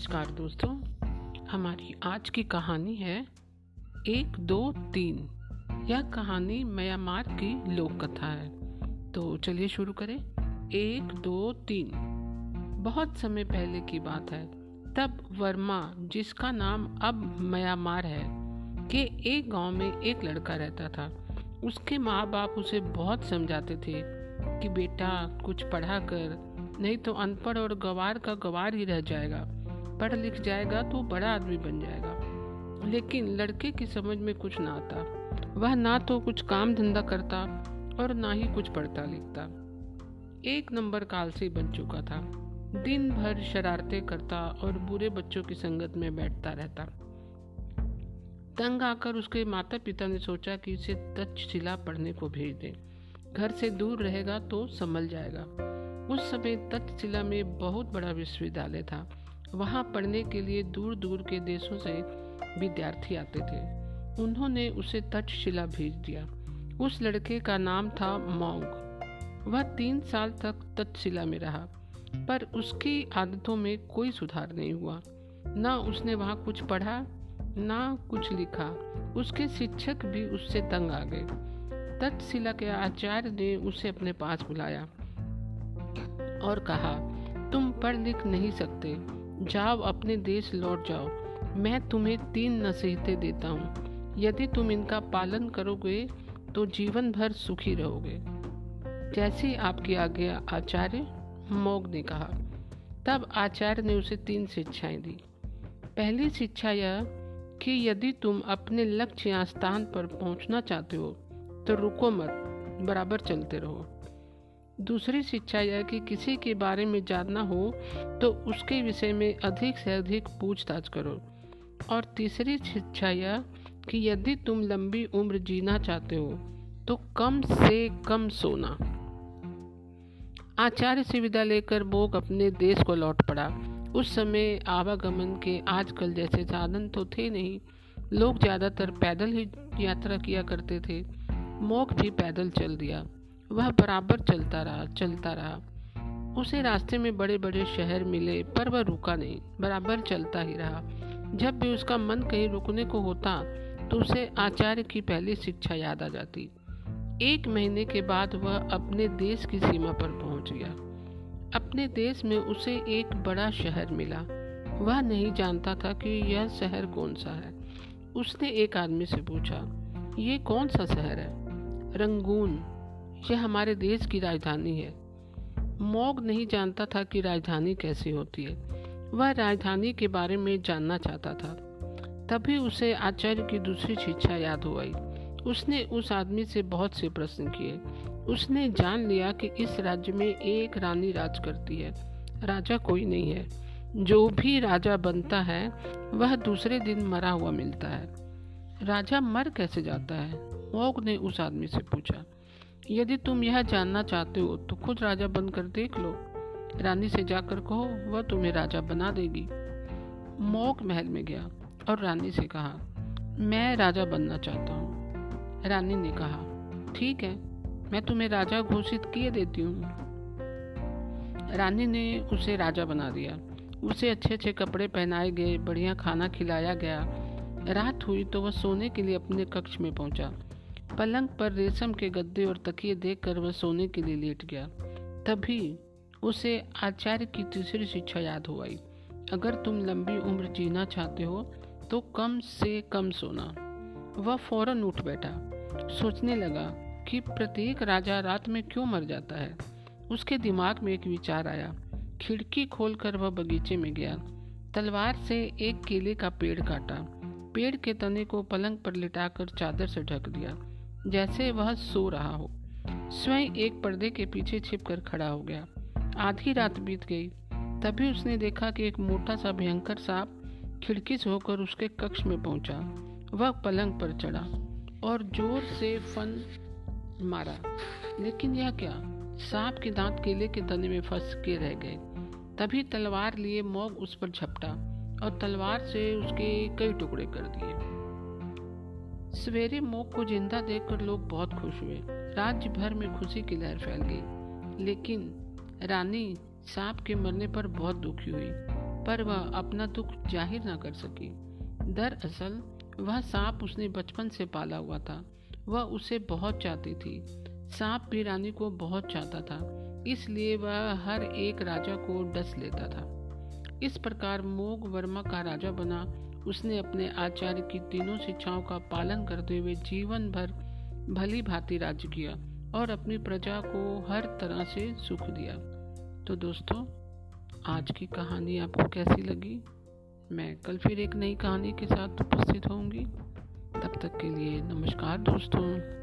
नमस्कार दोस्तों, हमारी आज की कहानी है एक, दो, तीन। यह कहानी म्यांमार की लोक कथा है। तो चलिए शुरू करें। एक, दो, तीन। बहुत समय पहले की बात है। तब वर्मा, जिसका नाम अब म्यांमार है, के एक गाँव में एक लड़का रहता था। उसके माँ बाप उसे बहुत समझाते थे कि बेटा, कुछ पढ़ा कर, नहीं तो अनपढ़ और गवार का गवार ही रह जाएगा। पढ़ लिख जाएगा तो बड़ा आदमी बन जाएगा। लेकिन लड़के की समझ में कुछ ना आता। वह ना तो कुछ काम धंधा करता और ना ही कुछ पढ़ता लिखता। एक नंबर काल से बन चुका था। दिन भर शरारतें करता और बुरे बच्चों की संगत में बैठता रहता। तंग आकर उसके माता पिता ने सोचा कि इसे तक्षशिला पढ़ने को भेज दें। घर से दूर रहेगा तो संभल जाएगा। उस समय तक्षशिला में बहुत बड़ा विश्वविद्यालय था। वहाँ पढ़ने के लिए दूर दूर के देशों से विद्यार्थी आते थे। उन्होंने उसे तक्षशिला भेज दिया। उस लड़के का नाम था मोंग वह तीन साल तक तक्षशिला में रहा, पर उसकी आदतों में कोई सुधार नहीं हुआ। ना उसने वहाँ कुछ पढ़ा, ना कुछ लिखा। उसके शिक्षक भी उससे तंग आ गए। तक्षशिला के आचार्य ने उसे अपने पास बुलाया और कहा, तुम पढ़ लिख नहीं सकते। जाओ, अपने देश लौट जाओ। मैं तुम्हें तीन नसीहतें देता हूँ। यदि तुम इनका पालन करोगे तो जीवन भर सुखी रहोगे। जैसी आपकी आज्ञा आचार्य मोग ने कहा। तब आचार्य ने उसे तीन शिक्षाएँ दी। पहली शिक्षा यह कि यदि तुम अपने लक्ष्य या स्थान पर पहुँचना चाहते हो तो रुको मत, बराबर चलते रहो। दूसरी शिक्षा यह कि किसी के बारे में जानना हो तो उसके विषय में अधिक से अधिक पूछताछ करो। और तीसरी शिक्षा यह कि यदि तुम लंबी उम्र जीना चाहते हो तो कम से कम सोना। आचार्य से विदा लेकर बोग अपने देश को लौट पड़ा। उस समय आवागमन के आजकल जैसे साधन तो थे नहीं। लोग ज़्यादातर पैदल ही यात्रा किया करते थे। मोक भी पैदल चल दिया। वह बराबर चलता रहा चलता रहा। उसे रास्ते में बड़े बड़े शहर मिले, पर वह रुका नहीं, बराबर चलता ही रहा। जब भी उसका मन कहीं रुकने को होता तो उसे आचार्य की पहली शिक्षा याद आ जाती। एक महीने के बाद वह अपने देश की सीमा पर पहुँच गया। अपने देश में उसे एक बड़ा शहर मिला। वह नहीं जानता था कि यह शहर कौन सा है। उसने एक आदमी से पूछा, ये कौन सा शहर है? रंगून। यह हमारे देश की राजधानी है। मोग नहीं जानता था कि राजधानी कैसी होती है। वह राजधानी के बारे में जानना चाहता था। तभी उसे आचार्य की दूसरी शिक्षा याद हो आई। उसने उस आदमी से बहुत से प्रश्न किए। उसने जान लिया कि इस राज्य में एक रानी राज करती है। राजा कोई नहीं है। जो भी राजा बनता है, वह दूसरे दिन मरा हुआ मिलता है। राजा मर कैसे जाता है? मोग ने उस आदमी से पूछा। यदि तुम यह जानना चाहते हो तो खुद राजा बनकर देख लो। रानी से जाकर कहो, वह तुम्हें राजा बना देगी। मोक महल में गया और रानी से कहा, मैं राजा बनना चाहता हूँ। रानी ने कहा, ठीक है, मैं तुम्हें राजा घोषित किए देती हूँ। रानी ने उसे राजा बना दिया। उसे अच्छे अच्छे कपड़े पहनाए गए, बढ़िया खाना खिलाया गया। रात हुई तो वह सोने के लिए अपने कक्ष में पहुँचा। पलंग पर रेशम के गद्दे और तकिए देखकर वह सोने के लिए लेट गया। तभी उसे आचार्य की तीसरी शिक्षा याद हो आई। अगर तुम लंबी उम्र जीना चाहते हो तो कम से कम सोना। वह फ़ौरन उठ बैठा। सोचने लगा कि प्रत्येक राजा रात में क्यों मर जाता है। उसके दिमाग में एक विचार आया। खिड़की खोलकर वह बगीचे में गया। तलवार से एक केले का पेड़ काटा। पेड़ के तने को पलंग पर लिटाकर चादर से ढक दिया। जैसे वह सो रहा हो। स्वयं एक पर्दे के पीछे छिपकर खड़ा हो गया। आधी रात बीत गई। तभी उसने देखा कि एक मोटा सा भयंकर सांप खिड़की से होकर उसके कक्ष में पहुँचा। वह पलंग पर चढ़ा और ज़ोर से फन मारा। लेकिन यह क्या? सांप के दांत केले के तने में फंस के रह गए। तभी तलवार लिए मौग उस पर झपटा और तलवार से उसके कई टुकड़े कर दिए। सवेरे मोक को ज़िंदा देखकर लोग बहुत खुश हुए। राज्य भर में खुशी की लहर फैल गई, लेकिन रानी सांप के मरने पर बहुत दुखी हुई, पर वह अपना दुख ज़ाहिर न कर सकी। दरअसल, वह सांप उसने बचपन से पाला हुआ था। वह उसे बहुत चाहती थी। सांप भी रानी को बहुत चाहता था, इसलिए वह हर एक राजा को डस लेता था। इस प्रकार मोग वर्मा का राजा बना उसने अपने आचार्य की तीनों शिक्षाओं का पालन करते हुए जीवन भर भली भांति राज्य किया और अपनी प्रजा को हर तरह से सुख दिया। तो दोस्तों, आज की कहानी आपको कैसी लगी? मैं कल फिर एक नई कहानी के साथ उपस्थित होंगी। तब तक के लिए नमस्कार दोस्तों।